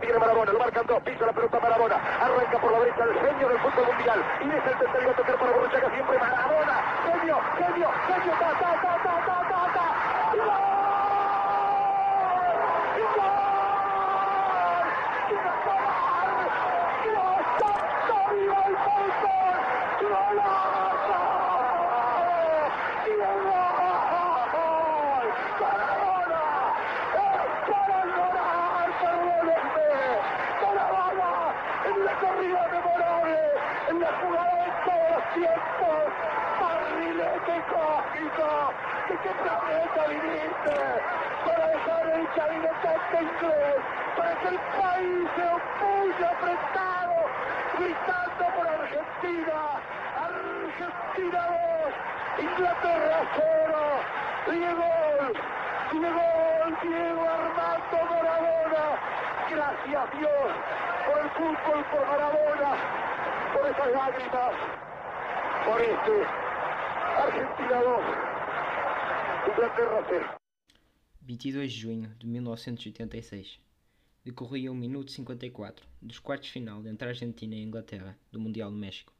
viene Maradona, lo marcan dos, pisa la pelota Maradona, arranca por la derecha el genio del fútbol mundial, y deja el tercero a tocar para Borruchaga siempre. Maradona, genio, genio, genio, ta, ta, ta, ta, ta, ta, ta, gol, gol, todos los tiempos, barrilete cósmico, ¿de qué planeta viniste? Para dejar el chavinetante inglés, para que el país se opulle apretado, gritando por Argentina, Argentina 2, Inglaterra 0, Diego, Diego, Diego Armando Maradona, gracias Dios por el fútbol, por Maradona, por esas lágrimas, por este Argentina 2, Inglaterra 0. 22 de junho de 1986. Decorria o minuto 54 dos quartos final entre a Argentina e a Inglaterra do Mundial do México.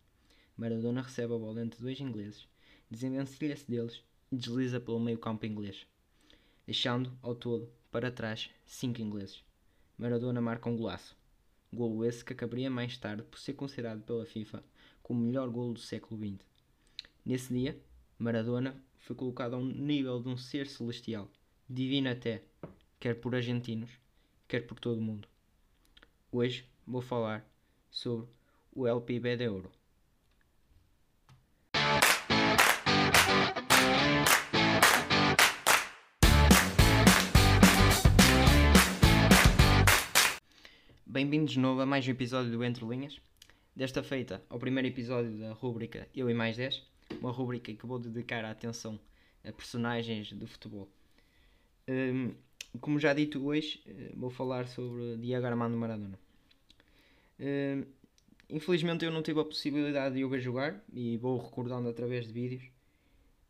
Maradona recebe a bola entre dois ingleses, desenvencilha-se deles e desliza pelo meio campo inglês, deixando, ao todo, para trás, cinco ingleses. Maradona marca um golaço. Golo esse que acabaria mais tarde por ser considerado pela FIFA como o melhor golo do século XX. Nesse dia, Maradona foi colocado a um nível de um ser celestial, divino até, quer por argentinos, quer por todo o mundo. Hoje vou falar sobre o LPB de Ouro. Bem-vindos de novo a mais um episódio do Entre Linhas. Desta feita ao primeiro episódio da rúbrica Eu e Mais 10, uma rúbrica que vou dedicar a atenção a personagens do futebol. Hum, como já dito hoje, eh, vou falar sobre Diego Armando Maradona. Hum, infelizmente eu não tive a possibilidade de o ver jogar e vou recordando através de vídeos,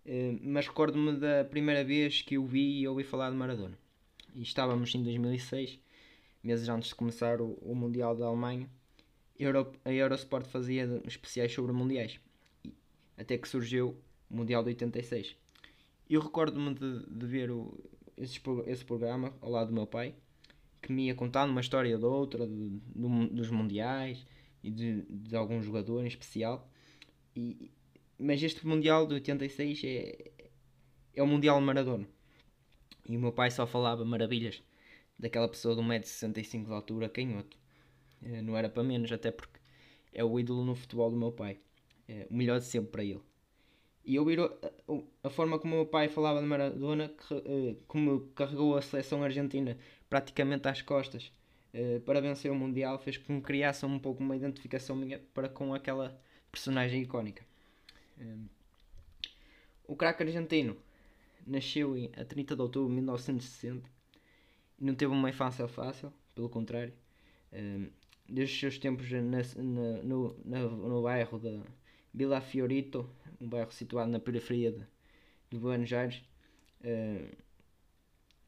Hum, mas recordo-me da primeira vez que o vi e ouvi falar de Maradona. E estávamos em 2006, meses antes de começar o, o Mundial da Alemanha. Euro, a Eurosport fazia especiais sobre mundiais, até que surgiu o Mundial de 86. Eu recordo-me de, de ver o, esse, esse programa ao lado do meu pai, que me ia contando uma história de outra, de- do- dos mundiais e de, de algum jogador em especial. E, mas este Mundial de 86 é, é o Mundial Maradona. E o meu pai só falava maravilhas daquela pessoa de 1,65m de altura, canhoto. Eh, Não era para menos, até porque é o ídolo no futebol do meu pai. É o melhor de sempre para ele. E ouvir a, forma como o meu pai falava de Maradona, eh, como carregou a seleção argentina praticamente às costas para vencer o Mundial, fez com que criasse um pouco uma identificação minha para com aquela personagem icónica. Eh, o craque argentino nasceu a 30 de outubro de 1960 e não teve uma infância fácil, pelo contrário. Desde os seus tempos na, na- no, na- no bairro de Vila Fiorito, um bairro situado na periferia de, de Buenos Aires, eh,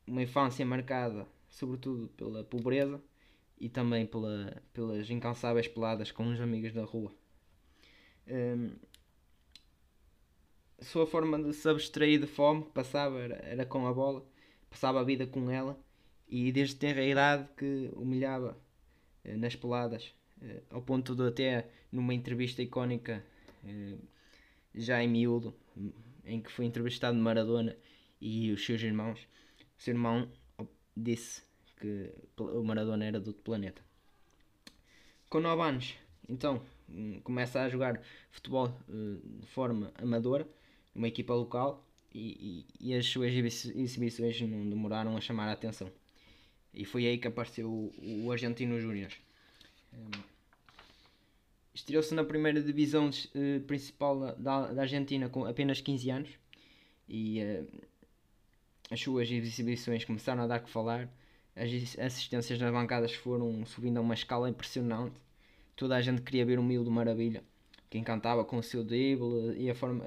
uma infância marcada sobretudo pela pobreza e também pela, pelas incansáveis peladas com os amigos da rua. Eh, a sua forma de se abstrair de fome que passava era, era com a bola, passava a vida com ela e desde tenra idade que humilhava nas peladas, eh, ao ponto de até numa entrevista icónica eh, já em miúdo, em que foi entrevistado Maradona e os seus irmãos, o seu irmão disse que o Maradona era de outro planeta. Com 9 anos, então, hum, começa a jogar futebol eh, de forma amadora, numa equipa local, e, e- e as suas exibi- exibições não demoraram a chamar a atenção. E foi aí que apareceu o, o Argentino Júnior. Hum, Estreou-se na primeira divisão eh, principal da- da, Argentina com apenas 15 anos e eh, as suas exibições começaram a dar que falar. As is- assistências nas bancadas foram subindo a uma escala impressionante. Toda a gente queria ver o miúdo maravilha, que encantava com o seu drible e a forma,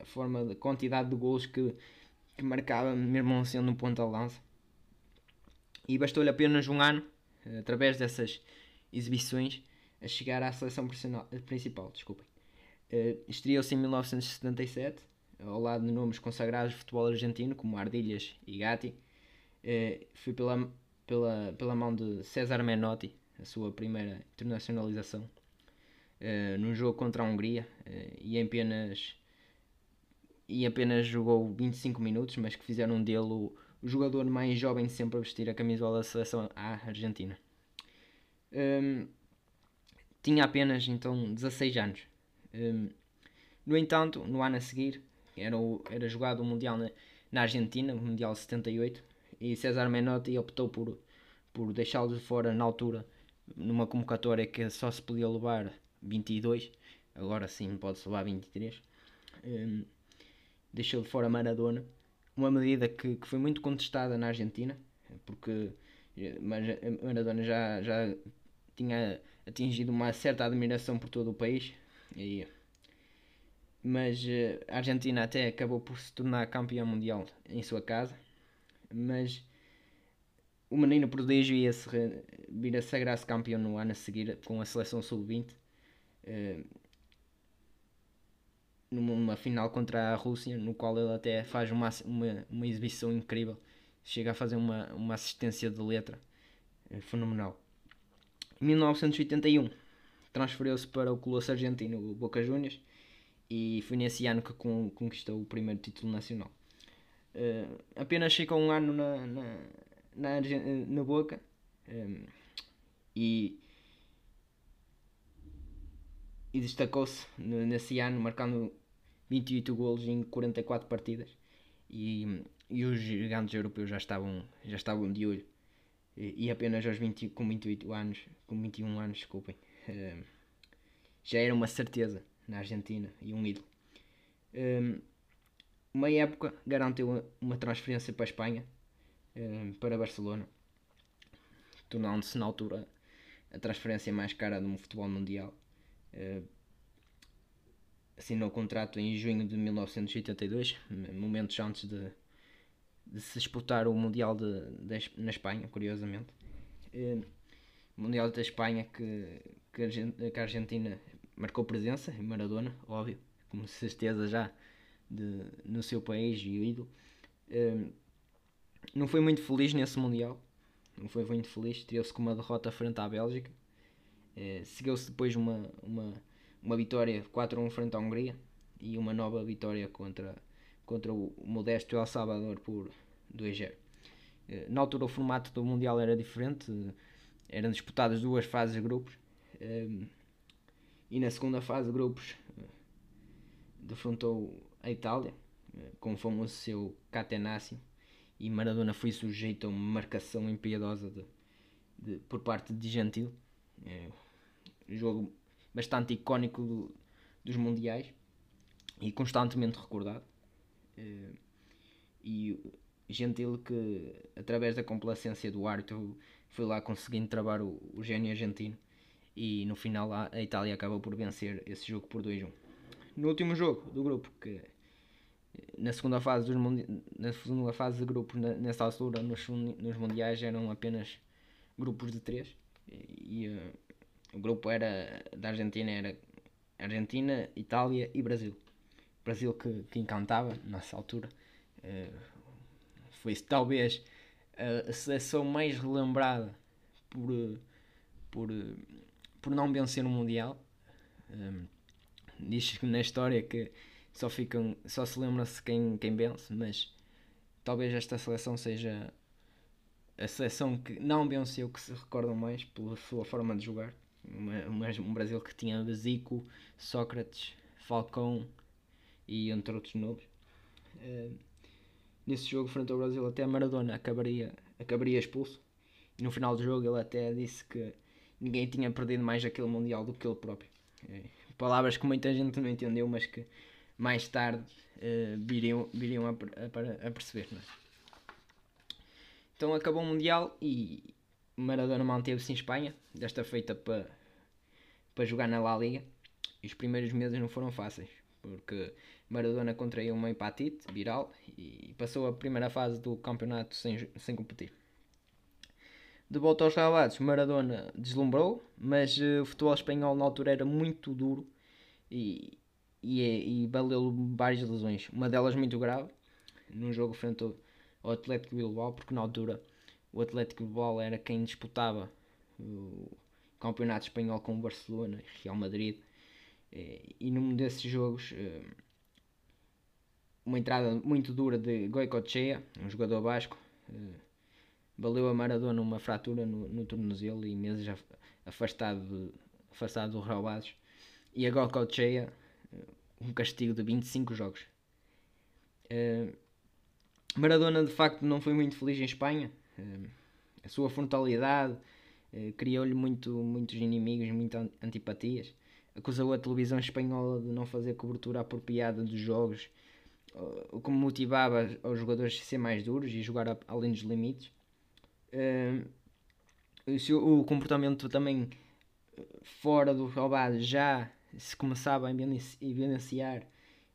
a, forma de quantidade de gols que, que marcava, mesmo sendo um ponta de lança. E bastou-lhe apenas um ano através dessas exibições, a chegar à seleção principal. Desculpem. Uh, Estreou-se em 1977, ao lado de nomes consagrados do futebol argentino, como Ardilhas e Gatti. Foi pela, pela, pela mão de César Menotti, a sua primeira internacionalização, num jogo contra a Hungria, e apenas e apenas jogou 25 minutos, mas que fizeram dele o, jogador mais jovem sempre a vestir a camisola da seleção à Argentina. Um, tinha apenas então 16 anos. Um, no entanto, no ano a seguir, era, o, era jogado o Mundial na, na Argentina, o Mundial 78, e César Menotti optou por, por deixá-lo de fora na altura, numa convocatória que só se podia levar 22, agora sim pode-se levar 23. Um, deixou de fora Maradona, uma medida que, que foi muito contestada na Argentina, porque Maradona já, já tinha atingido uma certa admiração por todo o país, e, mas eh, a Argentina até acabou por se tornar campeã mundial em sua casa, mas o menino prodígio ia -se vir a sagrar-se campeão no ano a seguir com a seleção sub-20 numa final contra a Rússia, no qual ele até faz uma, uma, uma exibição incrível, chega a fazer uma, uma assistência de letra é fenomenal. Em 1981 transferiu-se para o Colosso Argentino, o Boca Juniors, e foi nesse ano que conquistou o primeiro título nacional. Uh, apenas ficou um ano na, na, na, na Boca um, e, e destacou-se nesse ano, marcando 28 golos em 44 partidas e, e os gigantes europeus já estavam, já estavam de olho e, e apenas aos 20, com 28 anos, com 21 anos, desculpem, uh, já era uma certeza na Argentina e um ídolo. Um, uma época garantiu uma transferência para a Espanha, um, para Barcelona, tornando-se na altura a transferência mais cara do futebol mundial. Uh, assinou o contrato em junho de 1982, momentos antes de, de se disputar o Mundial de, de, na Espanha, curiosamente. Eh, Mundial da Espanha que, que, a Argentina marcou presença, em Maradona, óbvio, com certeza já de, no seu país e ídolo. Eh, não foi muito feliz nesse Mundial, não foi muito feliz, teve-se com uma derrota frente à Bélgica. Eh, seguiu-se depois uma, uma uma vitória 4-1 frente à Hungria e uma nova vitória contra, contra o modesto El Salvador por 2-0. Eh, na altura o formato do Mundial era diferente, eram disputadas duas fases de grupos eh, e na segunda fase de grupos eh, defrontou a Itália com o famoso seu Catenaccio e Maradona foi sujeito a uma marcação impiedosa de, de, por parte de Gentil. É, jogo bastante icónico do, dos mundiais e constantemente recordado. Uh, e Gentil que através da complacência do árbitro foi lá conseguindo travar o, o gênio argentino e no final a, Itália acabou por vencer esse jogo por 2-1. No último jogo do grupo, que na segunda fase, dos na segunda fase de grupo, nessa altura, nos, nos mundiais eram apenas grupos de 3 e, e uh, o grupo era da Argentina, era Argentina, Itália e Brasil. Brasil que, que encantava nessa altura. Uh, foi talvez a, a, seleção mais relembrada por, por, por não vencer o Mundial. Um, diz na história que só, ficam, só se lembra-se quem, quem vence, mas talvez esta seleção seja a seleção que não venceu que se recordam mais pela sua forma de jogar um Brasil que tinha Zico, Sócrates, Falcão e entre outros nomes. Uh, nesse jogo, frente ao Brasil, até Maradona acabaria, acabaria expulso. E no final do jogo, ele até disse que ninguém tinha perdido mais aquele Mundial do que ele próprio. Uh, palavras que muita gente não entendeu, mas que mais tarde uh, viriam, viriam a, a, a perceber. É? Então acabou o Mundial e, Maradona manteve-se em Espanha, desta feita para para jogar na La Liga. E os primeiros meses não foram fáceis, porque Maradona contraiu uma hepatite viral e passou a primeira fase do campeonato sem, sem competir. De volta aos ralados, Maradona deslumbrou, mas uh, o futebol espanhol na altura era muito duro e, e, é, e valeu várias lesões. Uma delas muito grave, num jogo frente ao Atlético Bilbao, porque na altura o Atlético Bilbao era quem disputava o campeonato espanhol com o Barcelona e Real Madrid. E, e num desses jogos, uh, uma entrada muito dura de Goicoechea, um jogador basco, uh, valeu a Maradona uma fratura no, no tornozelo e meses afastado, de, afastado dos roubados. E a Goicoechea, uh, um castigo de 25 jogos. Maradona de facto não foi muito feliz em Espanha. Uh, a sua frontalidade criou-lhe muito, muitos inimigos, muitas antipatias. Acusou a televisão espanhola de não fazer cobertura apropriada dos jogos, o que motivava os jogadores a ser mais duros e jogar além dos limites. Uh, o comportamento também fora do roubado já se começava a evidenciar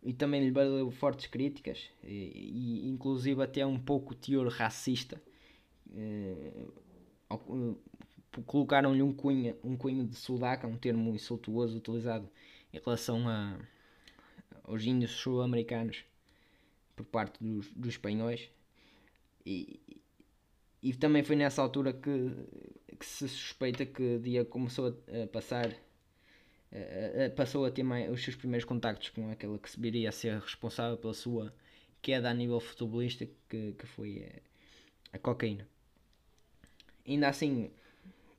e também lhe valeu fortes críticas e, e, inclusive até um pouco teor racista colocaram-lhe um cunho, um cunho de sudaca, um termo insultuoso utilizado em relação a, aos índios sul-americanos por parte dos, dos espanhóis e, e também foi nessa altura que, que se suspeita que Dia começou a, a passar a, a, passou a ter mais, os seus primeiros contactos com aquela que se viria a ser responsável pela sua queda a nível futebolístico que, que foi a cocaína. Ainda assim,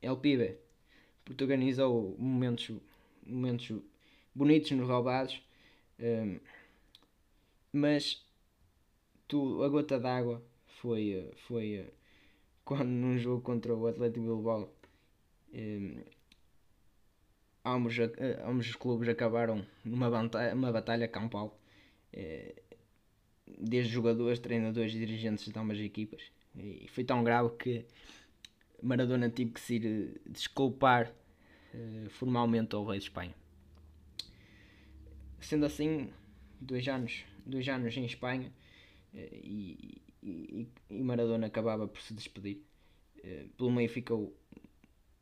El Pibe protagonizou momentos, momentos bonitos nos roubados, um, mas tu, a gota d'água foi, foi quando num jogo contra o Atlético Bilbao um, ambos, ambos os clubes acabaram numa batalha, uma batalha campal eh, desde jogadores, treinadores e dirigentes de ambas as equipas. E foi tão grave que Maradona teve que se ir eh, desculpar uh, formalmente ao rei de Espanha sendo assim dois anos dois anos em Espanha uh, e, e, Maradona acabava por se despedir. Uh, pelo meio ficou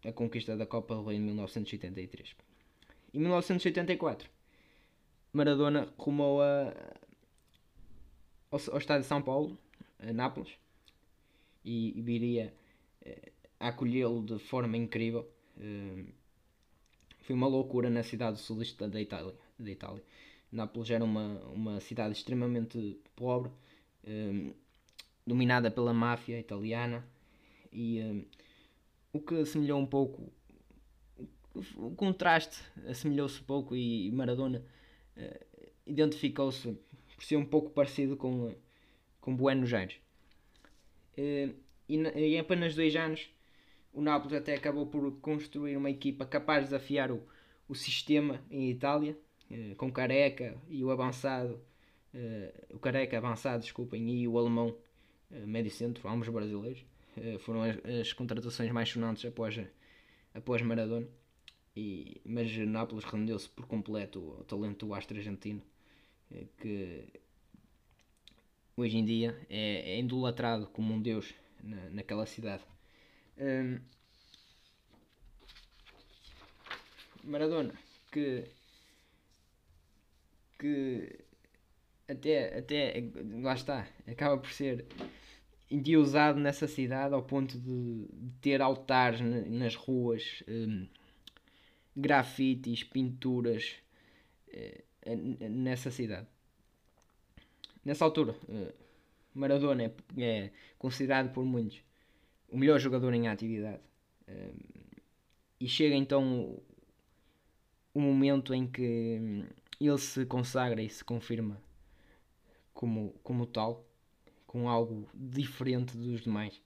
a conquista da Copa do Rei em 1983. Em 1984, Maradona rumou a, ao, ao estádio de São Paulo, a Nápoles, e, e viria a acolhê-lo de forma incrível. Uh, foi uma loucura na cidade sulista da Itália. Da Itália. Nápoles era uma, uma cidade extremamente pobre, dominada pela máfia italiana e um, o que assemelhou um pouco o contraste assemelhou-se pouco e Maradona uh, identificou-se por ser um pouco parecido com, com Buenos Aires uh, e, em apenas dois anos o Nápoles até acabou por construir uma equipa capaz de desafiar o, o sistema em Itália uh, com Careca e o avançado o Careca avançado, desculpem, e o alemão eh, médio centro, ambos brasileiros. Eh, foram as, as, contratações mais sonantes após, após Maradona. E, mas Nápoles rendeu-se por completo ao talento do astro argentino, eh, que hoje em dia é, é idolatrado como um deus na, naquela cidade. Um, Maradona, que, que até, até lá está, acaba por ser endiosado nessa cidade ao ponto de, de ter altares nas ruas, um, grafites, pinturas uh, nessa cidade. Nessa altura, uh, Maradona é, é, considerado por muitos o melhor jogador em atividade. Uh, e chega então o, momento em que hum, ele se consagra e se confirma como, como tal, com algo diferente dos demais,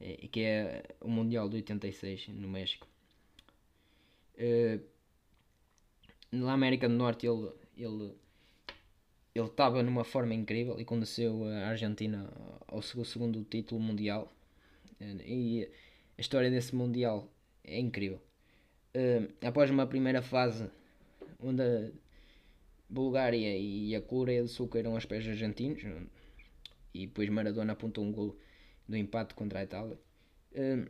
é, que é o Mundial de 86 no México. Uh, na América do Norte ele ele ele estava numa forma incrível e conduziu a Argentina ao seu segundo título mundial e a história desse mundial é incrível uh, após uma primeira fase onde Bulgária e a Coreia do Sul caíram aos pés argentinos e depois Maradona apontou um golo do empate contra a Itália. Uh,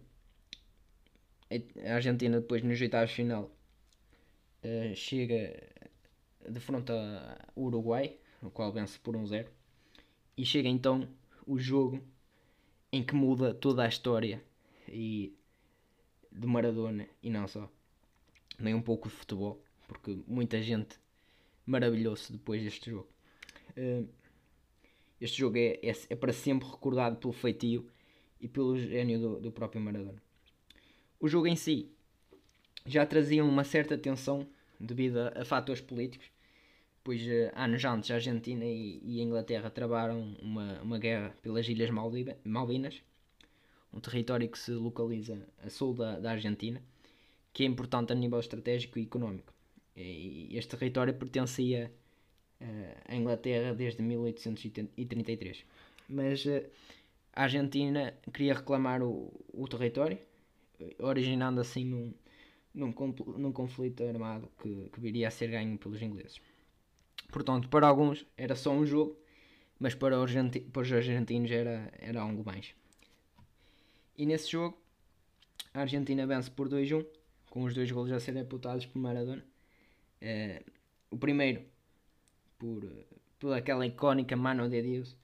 a Argentina depois nos oitavos de final uh, chega de frente ao Uruguai, o qual vence por 1-0. e chega então o jogo em que muda toda a história e de Maradona e não só, nem um pouco de futebol, porque muita gente maravilhou-se depois deste jogo. Uh, este jogo é, é, é, para sempre recordado pelo feitio e pelo gênio do, do próprio Maradona. O jogo em si já trazia uma certa tensão devido a, a fatores políticos, pois anos antes a Argentina e, e, a Inglaterra travaram uma, uma guerra pelas Ilhas Malvinas, um território que se localiza a sul da, da Argentina, que é importante a nível estratégico e económico. E este território pertencia uh, à Inglaterra desde 1833. Mas uh, a Argentina queria reclamar o, o território, originando assim num, num, num conflito armado que, que viria a ser ganho pelos ingleses. Portanto, para alguns era só um jogo, mas para os, para os argentinos era, era algo mais. E nesse jogo, a Argentina vence por 2-1, com os dois golos a serem apontados por Maradona. Uh, o primeiro, por, por aquela icónica Mano de Deus,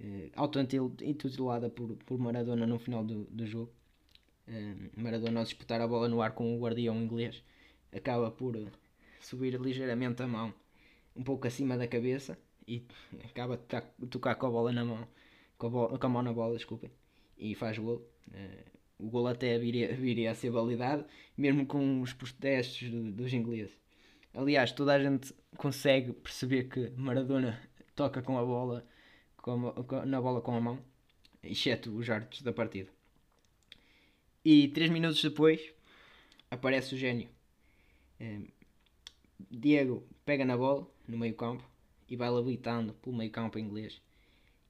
uh, auto-intitulada por, por Maradona no final do, do jogo. Uh, Maradona, ao disputar a bola no ar com o guardião inglês, acaba por subir ligeiramente a mão um pouco acima da cabeça e acaba de tocar com a bola na mão, com a, bola, com a mão na bola, desculpem, e faz gol. Uh, o gol até viria, viria a ser validado, mesmo com os protestos do, dos ingleses. Aliás, toda a gente consegue perceber que Maradona toca com a bola, com a, na bola com a mão, exceto os árbitros da partida. E três minutos depois aparece o gênio. Eh, Diego pega na bola no meio campo e vai labitando pelo meio campo inglês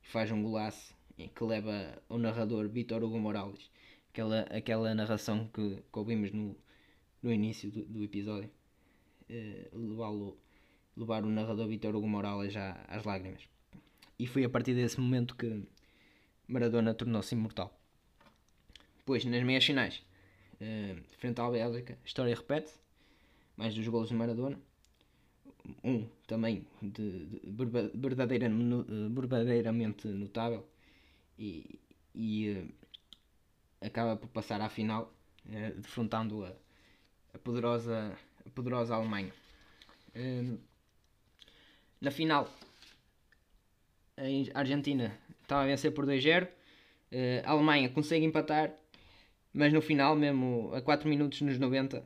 e faz um golaço que leva o narrador Vitor Hugo Morales aquela, aquela narração que, que ouvimos no, no início do, do episódio uh, levar o narrador Vitor Hugo Morales já às lágrimas. E foi a partir desse momento que Maradona tornou-se imortal. Depois nas meias finais uh, frente à Bélgica a história repete mais dos golos de Maradona. Um também de, de verdadeira, verdadeiramente notável e, e uh, acaba por passar à final uh, defrontando a, a, poderosa, a poderosa Alemanha. Uh, na final a Argentina estava a vencer por 2-0 a Alemanha consegue empatar mas no final, mesmo a 4 minutos nos 90,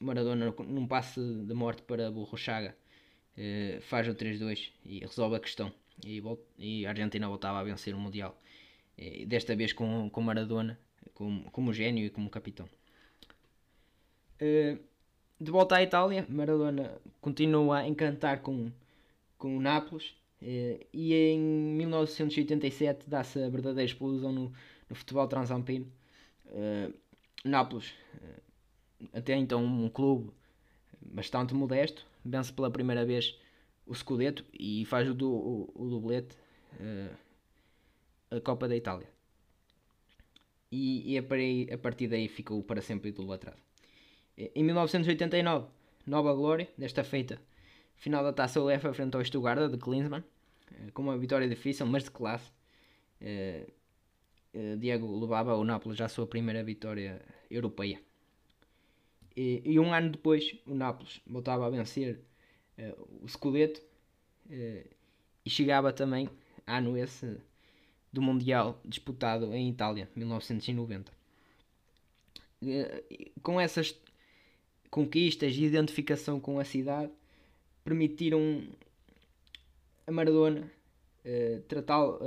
Maradona num passe de morte para Burro Chaga eh, faz o 3-2 e resolve a questão. E, e, a Argentina voltava a vencer o Mundial. E, desta vez com, com Maradona como, como gênio e como capitão. Eh, de volta à Itália Maradona continua a encantar com, com o Nápoles eh, e em 1987 dá-se a verdadeira explosão no, no futebol transalpino. Nápoles até então um clube bastante modesto, vence pela primeira vez o Scudetto e faz o, do, o, o dublete uh, a Copa da Itália. E, e a, a partir daí ficou para sempre idolatrado. Em 1989, nova glória, desta feita, final da taça UEFA frente ao Stuttgart de Klinsmann, uh, com uma vitória difícil, mas de classe. Uh, Diego levava o Nápoles à sua primeira vitória europeia. E, e, um ano depois o Nápoles voltava a vencer uh, o Scudetto uh, e chegava também ano esse do Mundial disputado em Itália, 1990. Uh, com essas conquistas e identificação com a cidade permitiram a Maradona uh, tratá-lo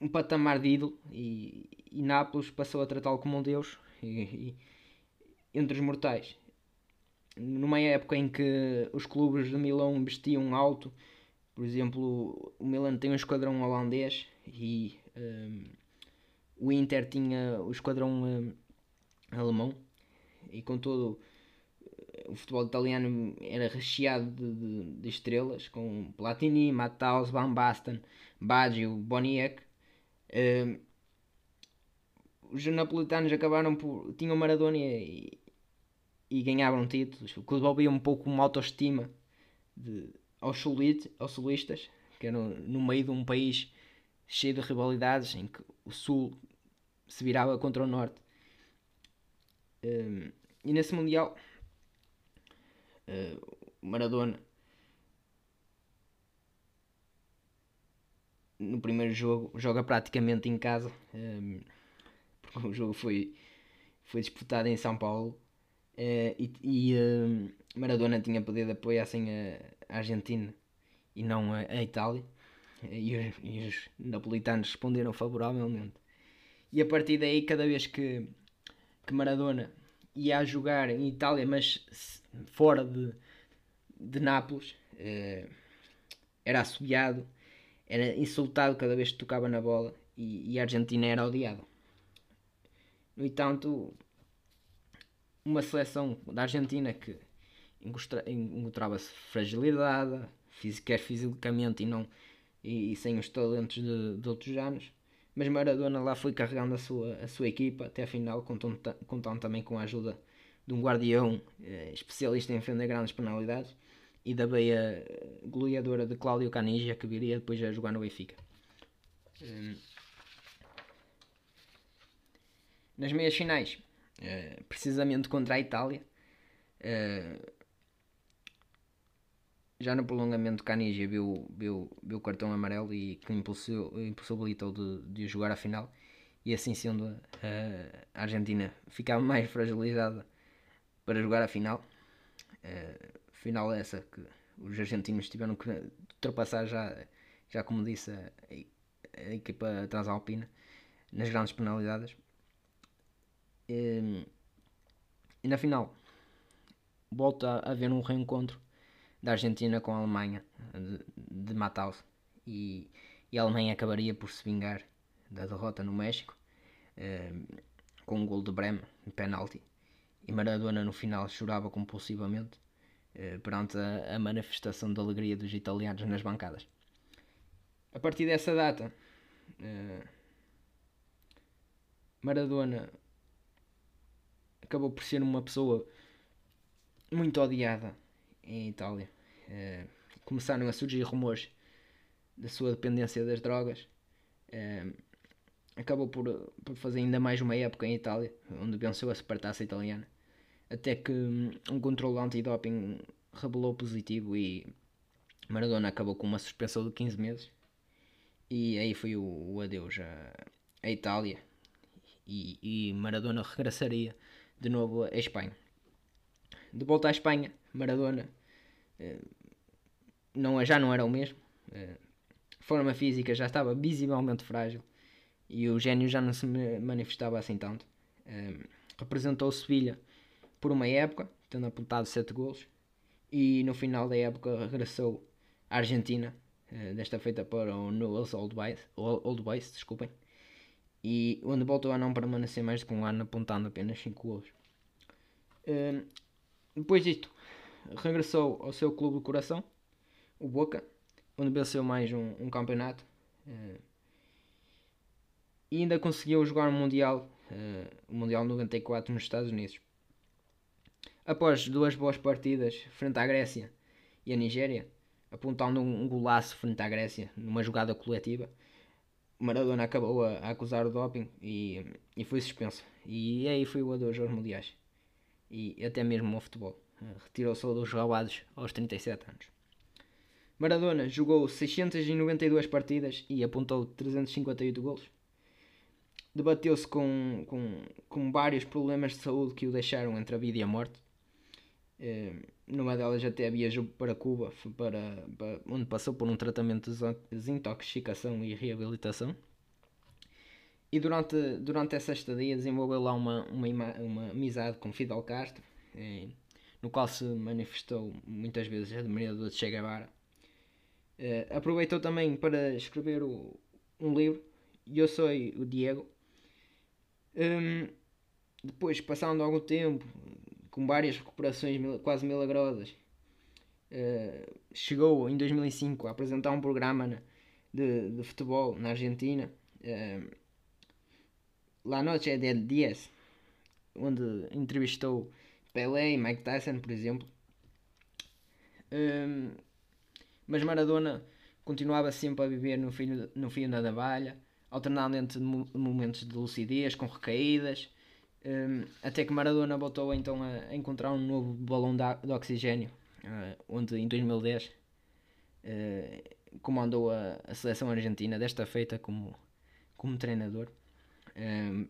um patamar de ídolo e, e Nápoles passou a tratá-lo como um deus e, e entre os mortais. Numa época em que os clubes de Milão investiam alto, por exemplo, o Milan tem um esquadrão holandês e um, o Inter tinha o esquadrão um, alemão, e com todo o futebol italiano era recheado de, de, de estrelas, com Platini, Matthaus, Van Basten, Baggio, Boniek. Um, os napolitanos acabaram por. tinham Maradona e, e ganhavam títulos, o que devolvia um pouco uma autoestima de, aos, solite, aos solistas, que eram no meio de um país cheio de rivalidades, em que o Sul se virava contra o Norte. Um, e nesse Mundial, uh, Maradona no primeiro jogo joga praticamente em casa, um, porque o jogo foi, foi disputado em São Paulo. Uh, e, e uh, Maradona tinha poder de apoiar assim a, Argentina e não a, a Itália. E os, e os, napolitanos responderam favoravelmente. E a partir daí, cada vez que, que Maradona ia a jogar em Itália, mas fora de, de Nápoles, era assobiado, era insultado cada vez que tocava na bola e, e a Argentina era odiada. No entanto, uma seleção da Argentina que encontrava-se fragilidade, quer fisicamente e não e, e sem os talentos de, de, outros anos. Mas Maradona lá foi carregando a sua, a sua equipa até a final, contando, contando também com a ajuda de um guardião eh, especialista em defender grandes penalidades e da beia goleadora de Cláudio Canigia que viria depois a jogar no Benfica. Um, nas meias finais, uh, precisamente contra a Itália, uh, já no prolongamento Canigia viu, viu, viu o cartão amarelo e que impossibilitou de, de jogar a final e assim sendo uh, a Argentina ficava mais fragilizada para jogar a final. Uh, final essa que os argentinos tiveram que ultrapassar já, já como disse, a, a equipa transalpina nas grandes penalidades. E, e na final volta a haver um reencontro da Argentina com a Alemanha de, de Mataus e, e, a Alemanha acabaria por se vingar da derrota no México eh, com um gol de Bremen, de penalti e Maradona no final chorava compulsivamente eh, perante a, a, manifestação de alegria dos italianos nas bancadas. A partir dessa data, eh, Maradona acabou por ser uma pessoa muito odiada em Itália. Eh, começaram a surgir rumores da sua dependência das drogas. acabou por, por fazer ainda mais uma época em Itália, onde venceu a supertaça italiana até que hum, um controle antidoping revelou positivo e Maradona acabou com uma suspensão de 15 meses. E aí foi o, o adeus à, à Itália. E, e, Maradona regressaria de novo à Espanha. De volta à Espanha, Maradona eh, não, já não era o mesmo. Eh, forma física já estava visivelmente frágil e o gênio já não se manifestava assim tanto. Eh, representou Sevilha por uma época, tendo apontado 7 golos, e no final da época regressou à Argentina, desta feita para o Newell's Old Boys, Old Boys desculpem, e onde voltou a não permanecer mais do que um ano, apontando apenas 5 golos. Uh, depois disto, regressou ao seu clube de coração, o Boca, onde venceu mais um, um campeonato. Uh, e ainda conseguiu jogar o Mundial, uh, o Mundial 94 nos Estados Unidos. Após duas boas partidas frente à Grécia e à Nigéria, apontando um golaço frente à Grécia numa jogada coletiva, Maradona acabou a, a acusar o doping e, e foi suspenso. E aí foi o adeus aos mundiais e até mesmo ao futebol. Retirou-se dos roubados aos 37 anos. Maradona jogou 692 partidas e apontou 358 golos. Debateu-se com, com, com vários problemas de saúde que o deixaram entre a vida e a morte. Eh, numa delas até viajou para Cuba, para, para, onde passou por um tratamento de desintoxicação e reabilitação. E durante, durante essa estadia desenvolveu lá uma, uma, uma amizade com Fidel Castro, eh, no qual se manifestou muitas vezes admirador de Che Guevara. Eh, aproveitou também para escrever o, um livro, Eu Sou o Diego. Um, depois, passando algum tempo, com várias recuperações quase milagrosas. Uh, chegou em 2005 a apresentar um programa de, de futebol na Argentina. Uh, La Noche del 10, onde entrevistou Pelé e Mike Tyson, por exemplo. Um, mas Maradona continuava sempre a viver no fio, no fio da navalha, alternando entre momentos de lucidez com recaídas, um, até que Maradona voltou então a, encontrar um novo balão de, de oxigênio, uh, onde em 2010 uh, comandou a, a, seleção argentina, desta feita como, como treinador, um,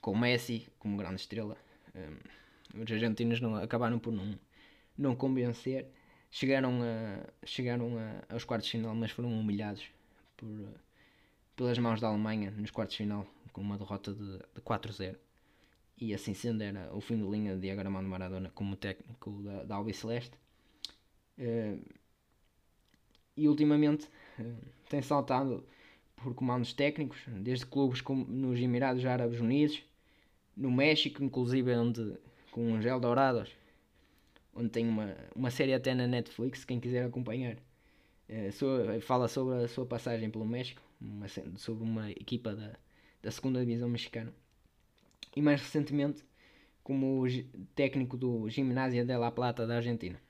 com Messi como grande estrela. Um, os argentinos não, acabaram por não, não convencer, chegaram, a, chegaram a, aos quartos de final, mas foram humilhados por, pelas mãos da Alemanha nos quartos de final com uma derrota de, de 4-0. E assim sendo, era o fim de linha de Diego Armando Maradona como técnico da, da Albi Celeste. Uh, e ultimamente uh, tem saltado por comandos técnicos, desde clubes como nos Emirados Árabes Unidos, no México, inclusive onde, com o Gel Dourados, onde tem uma, uma série até na Netflix, quem quiser acompanhar. Uh, fala sobre a sua passagem pelo México, uma, sobre uma equipa da, da segunda divisão mexicana. E mais recentemente como técnico do Gimnasia de La Plata da Argentina.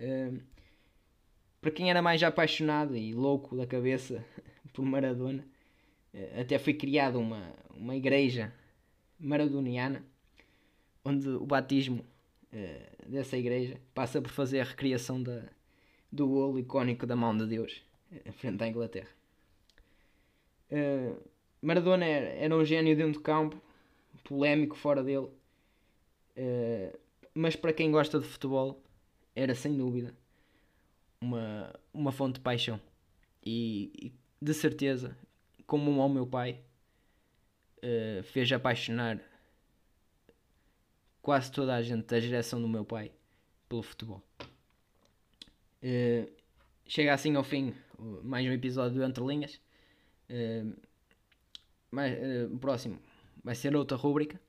Uh, para quem era mais apaixonado e louco da cabeça por Maradona, uh, até foi criada uma, uma igreja maradoniana, onde o batismo uh, dessa igreja passa por fazer a recriação da, do golo icónico da mão de Deus frente à Inglaterra. Maradona era, era um gênio dentro do campo, polémico fora dele, uh, mas para quem gosta de futebol, era sem dúvida uma, uma fonte de paixão. E, e de certeza, como ao meu pai, uh, fez apaixonar quase toda a gente da geração do meu pai pelo futebol. Uh, chega assim ao fim mais um episódio do Entre Linhas. Uh, mais, uh, o próximo vai ser outra rúbrica.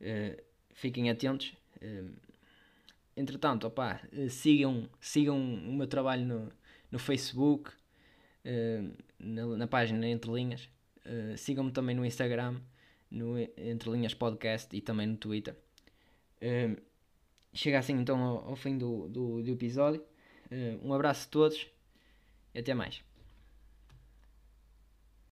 Uh, fiquem atentos. Uh, entretanto, opa, sigam, sigam o meu trabalho no, no Facebook, na, na, página Entre Linhas. Sigam-me também no Instagram, no Entre Linhas Podcast e também no Twitter. chega assim então ao, ao fim do, do, do episódio. um abraço a todos e até mais.